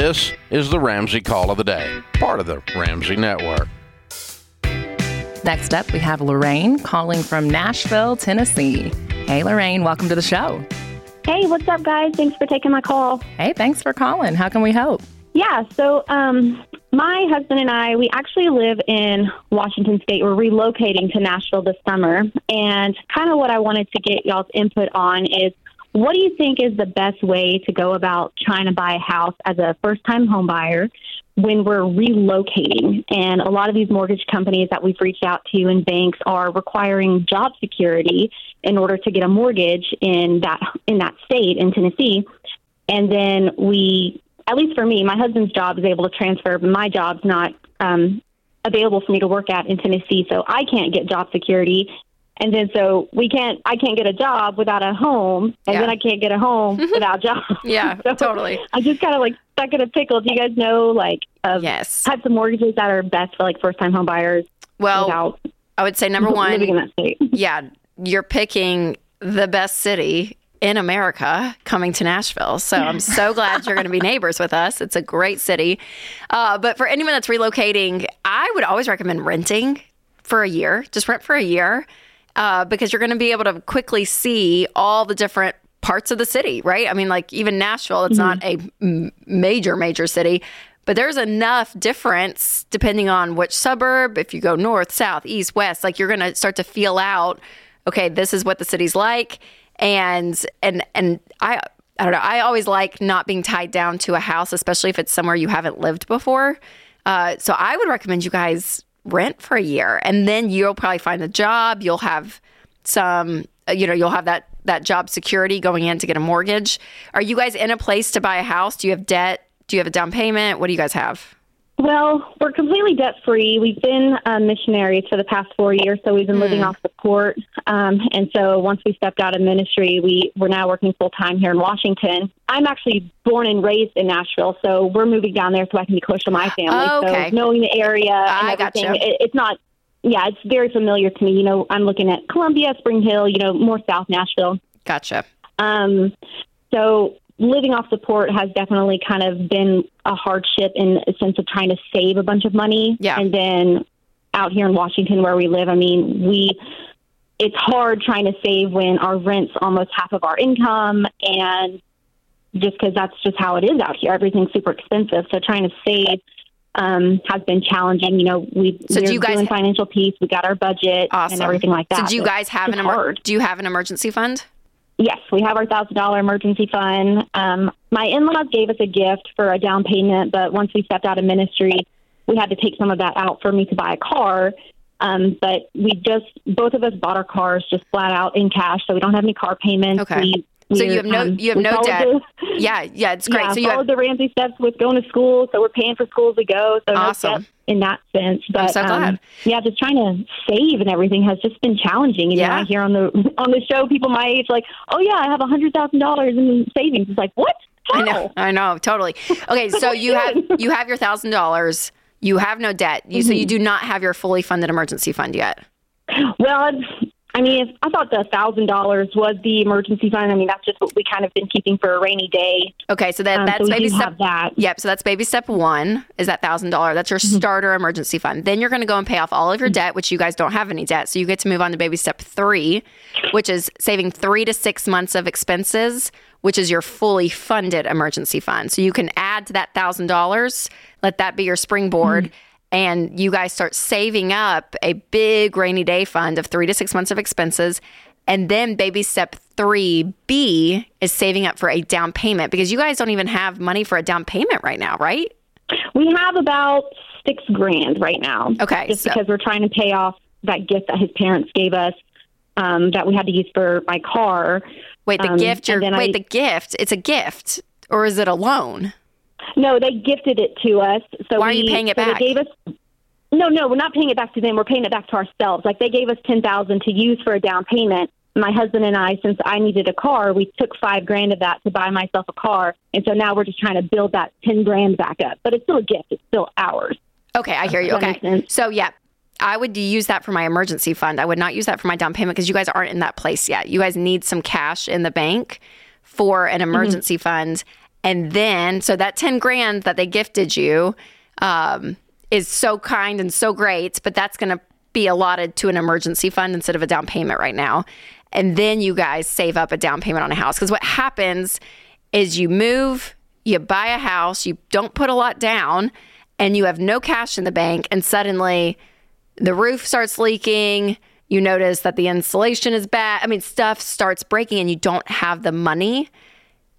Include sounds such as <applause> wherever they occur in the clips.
This is the Ramsey Call of the Day, part of the Ramsey Network. Next up, we have Lorraine calling from Nashville, Tennessee. Hey, Lorraine, welcome to the show. Hey, what's up, guys? Thanks for taking my call. Hey, thanks for calling. How can we help? Yeah, so um, my husband and I, we actually live in Washington State. We're relocating to Nashville this summer. And kind of what I wanted to get y'all's input on is what do you think is the best way to go about trying to buy a house as a first time home buyer when we're relocating? And a lot of these mortgage companies that we've reached out to and banks are requiring job security in order to get a mortgage in that in that state in Tennessee. And then we at least for me, my husband's job is able to transfer, but my job's not um, available for me to work at in Tennessee, so I can't get job security. And then so we can't, I can't get a job without a home, and Yeah. then I can't get a home without a job. <laughs> Yeah, <laughs> So totally. I just kind of like stuck in a pickle. Do you guys know like of Yes. types of mortgages that are best for like first time home buyers Well, without I would say number one, living in that state? <laughs> yeah, you're picking the best city in America coming to Nashville. So I'm so glad you're going to be neighbors with us. It's a great city. Uh, but for anyone that's relocating, I would always recommend renting for a year. Just rent for a year uh, because you're going to be able to quickly see all the different parts of the city, right? I mean, like even Nashville, it's not a m- major, major city. But there's enough difference depending on which suburb, if you go north, south, east, west, like you're going to start to feel out, okay, this is what the city's like. And, and, and I, I don't know. I always like not being tied down to a house, especially if it's somewhere you haven't lived before. Uh, so I would recommend you guys rent for a year, and then you'll probably find a job. You'll have some, uh, you know, you'll have that that job security going in to get a mortgage. Are you guys in a place to buy a house? Do you have debt? Do you have a down payment? What do you guys have? Well, we're completely debt free. We've been uh, missionaries for the past four years, so we've been living off support. Um, and so once we stepped out of ministry, we we're now working full time here in Washington. I'm actually born and raised in Nashville, so we're moving down there so I can be close to my family. Oh, okay. So knowing the area I and everything, gotcha. it, it's not. Yeah, it's very familiar to me. You know, I'm looking at Columbia, Spring Hill. You know, more South Nashville. Gotcha. Um, so living off support has definitely kind of been a hardship in a sense of trying to save a bunch of money. Yeah. And then out here in Washington where we live, I mean, we it's hard trying to save when our rent's almost half of our income and just because that's just how it is out here. Everything's super expensive. So trying to save um, has been challenging. You know, we, So do you guys doing financial peace. We got our budget Awesome. and everything like that. So do you guys have an emer- do you have an emergency fund? Yes, we have our thousand dollar emergency fund. Um, my in laws gave us a gift for a down payment, but once we stepped out of ministry, we had to take some of that out for me to buy a car. Um, but we just both of us bought our cars just flat out in cash, so we don't have any car payments. Okay. We, So you have no- um, you have no debt. the- <laughs> Yeah, yeah, it's great. Yeah, so you followed have the Ramsey steps with going to school, so we're paying for school to go. So Awesome. no in that sense. But so. Um, yeah, just trying to save and everything has just been challenging. You Yeah. know, I hear on the <laughs> on the show people my age like, "Oh yeah, I have a hundred thousand dollars in savings." It's like, what? How? I know, I know, totally. Okay, <laughs> so you have you have your thousand dollars. You have no debt. You so you Mm-hmm. do not have your fully funded emergency fund yet. Well, it's, I mean, I thought the thousand dollars was the emergency fund. I mean, that's just what we kind of been keeping for a rainy day. Okay, so that Um, that's so baby step. that. Yep. So that's baby step one. Is that thousand dollar? That's your Mm-hmm. starter emergency fund. Then you're going to go and pay off all of your debt, which you guys don't have any debt. So you get to move on to baby step three, which is saving three to six months of expenses, which is your fully funded emergency fund. So you can add to that thousand dollars. Let that be your springboard. Mm-hmm. And you guys start saving up a big rainy day fund of three to six months of expenses. And then baby step 3B is saving up for a down payment because you guys don't even have money for a down payment right now, right? We have about six grand right now. Okay, just so- because we're trying to pay off that gift that his parents gave us um, that we had to use for my car. Wait, the Um, gift, you're, wait, I- the gift, it's a gift or is it a loan? No, they gifted it to us. So Why are you we- paying it so back? They gave us. No, no, we're not paying it back to them. We're paying it back to ourselves. Like they gave us ten thousand to use for a down payment. My husband and I, since I needed a car, we took five grand of that to buy myself a car, and so now we're just trying to build that ten grand back up. But it's still a gift. It's still ours. Okay, I hear you. Okay. So, yeah, I would use that for my emergency fund. I would not use that for my down payment because you guys aren't in that place yet. You guys need some cash in the bank for Mm-hmm. an emergency fund. And then, so that 10 grand that they gifted you um, is so kind and so great, but that's going to be allotted to an emergency fund instead of a down payment right now. And then you guys save up a down payment on a house. Because what happens is you move, you buy a house, you don't put a lot down, and you have no cash in the bank, and suddenly the roof starts leaking. You notice that the insulation is bad. I mean, stuff starts breaking, and you don't have the money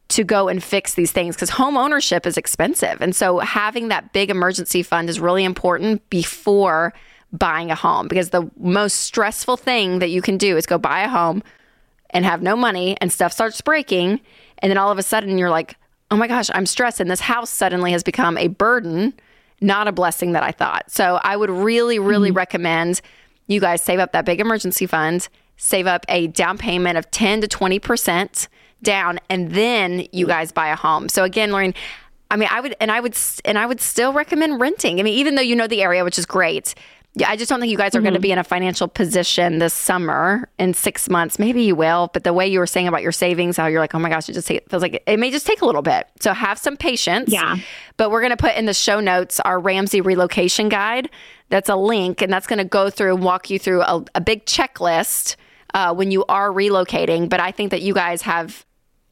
to go and fix these things because home ownership is expensive. And so having that big emergency fund is really important before buying a home because the most stressful thing that you can do is go buy a home and have no money and stuff starts breaking. And then all of a sudden you're like, oh my gosh, I'm stressed. And this house suddenly has become a burden, not a blessing that I thought. So I would really, really mm-hmm. recommend you guys save up that big emergency fund, save up a down payment of 10 to 20% down, and then you guys buy a home. So again, Lorraine, I mean, I would, and I would, and I would still recommend renting. I mean, even though you know the area, which is great, I just don't think you guys are mm-hmm. going to be in a financial position this summer in six months. Maybe you will, but the way you were saying about your savings, how you're like, oh my gosh, it just take, feels like it may just take a little bit. So have some patience. Yeah. But we're going to put in the show notes our Ramsey relocation guide. That's a link, and that's going to go through and walk you through a, a big checklist uh, when you are relocating. But I think that you guys have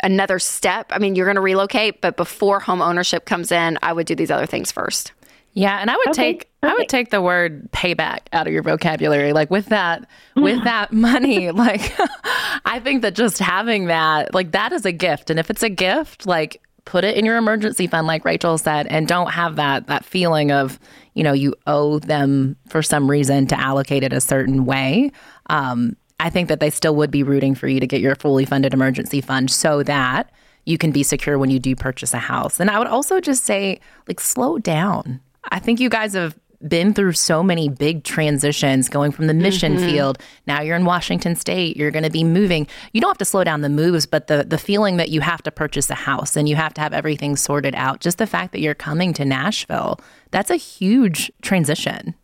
another step. I mean, you're going to relocate, but before home ownership comes in, I would do these other things first. Yeah, and I would okay, take perfect. I would take the word payback out of your vocabulary. Like with that with <laughs> that money, <laughs> like <laughs> I think that just having that, like that is a gift. And if it's a gift, like put it in your emergency fund like Rachel said and don't have that that feeling of, you know, you owe them for some reason to allocate it a certain way. Um, I think that they still would be rooting for you to get your fully funded emergency fund so that you can be secure when you do purchase a house. And I would also just say, like, slow down. I think you guys have been through so many big transitions going from the mission mm-hmm. field now you're in Washington state you're going to be moving you don't have to slow down the moves but the the feeling that you have to purchase a house and you have to have everything sorted out just the fact that you're coming to Nashville that's a huge transition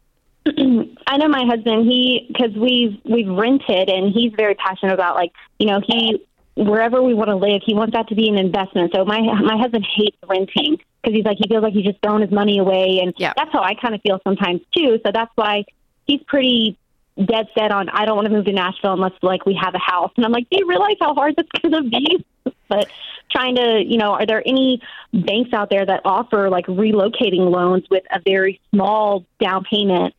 <clears throat> I know my husband he cuz we've we've rented and he's very passionate about like you know he wherever we want to live he wants that to be an investment so my my husband hates renting because he's like he feels like he's just throwing his money away, and yeah. that's how I kind of feel sometimes too. So that's why he's pretty dead set on I don't want to move to Nashville unless like we have a house. And I'm like, do you realize how hard that's going to be? <laughs> but trying to, you know, are there any banks out there that offer like relocating loans with a very small down payment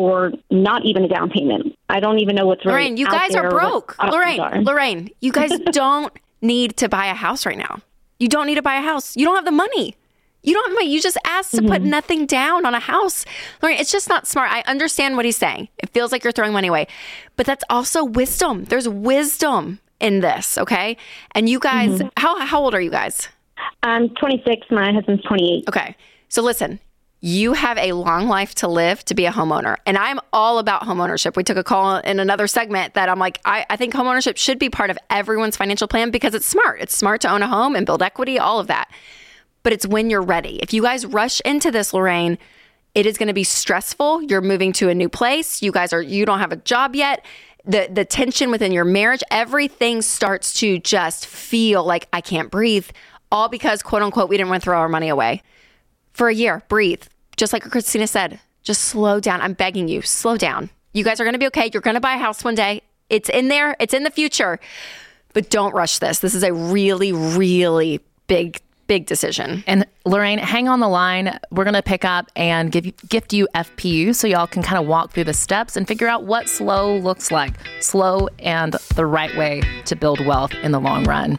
or not even a down payment? I don't even know what's right. Lorraine, you guys are broke. Lorraine, are. Lorraine, you guys <laughs> don't need to buy a house right now. You don't need to buy a house. You don't have the money. You don't wait. You just asked to mm-hmm. put nothing down on a house. Lorraine, it's just not smart. I understand what he's saying. It feels like you're throwing money away, but that's also wisdom. There's wisdom in this, okay? And you guys, mm-hmm. how how old are you guys? I'm 26. My husband's 28. Okay, so listen, you have a long life to live to be a homeowner. And I'm all about homeownership. We took a call in another segment that I'm like, I, I think homeownership should be part of everyone's financial plan because it's smart. It's smart to own a home and build equity, all of that but it's when you're ready. If you guys rush into this, Lorraine, it is going to be stressful. You're moving to a new place. You guys are you don't have a job yet. The the tension within your marriage, everything starts to just feel like I can't breathe. All because quote unquote we didn't want to throw our money away. For a year, breathe. Just like Christina said, just slow down. I'm begging you, slow down. You guys are going to be okay. You're going to buy a house one day. It's in there. It's in the future. But don't rush this. This is a really really big big decision. And Lorraine, hang on the line. We're going to pick up and give you, gift you FPU so y'all can kind of walk through the steps and figure out what slow looks like. Slow and the right way to build wealth in the long run.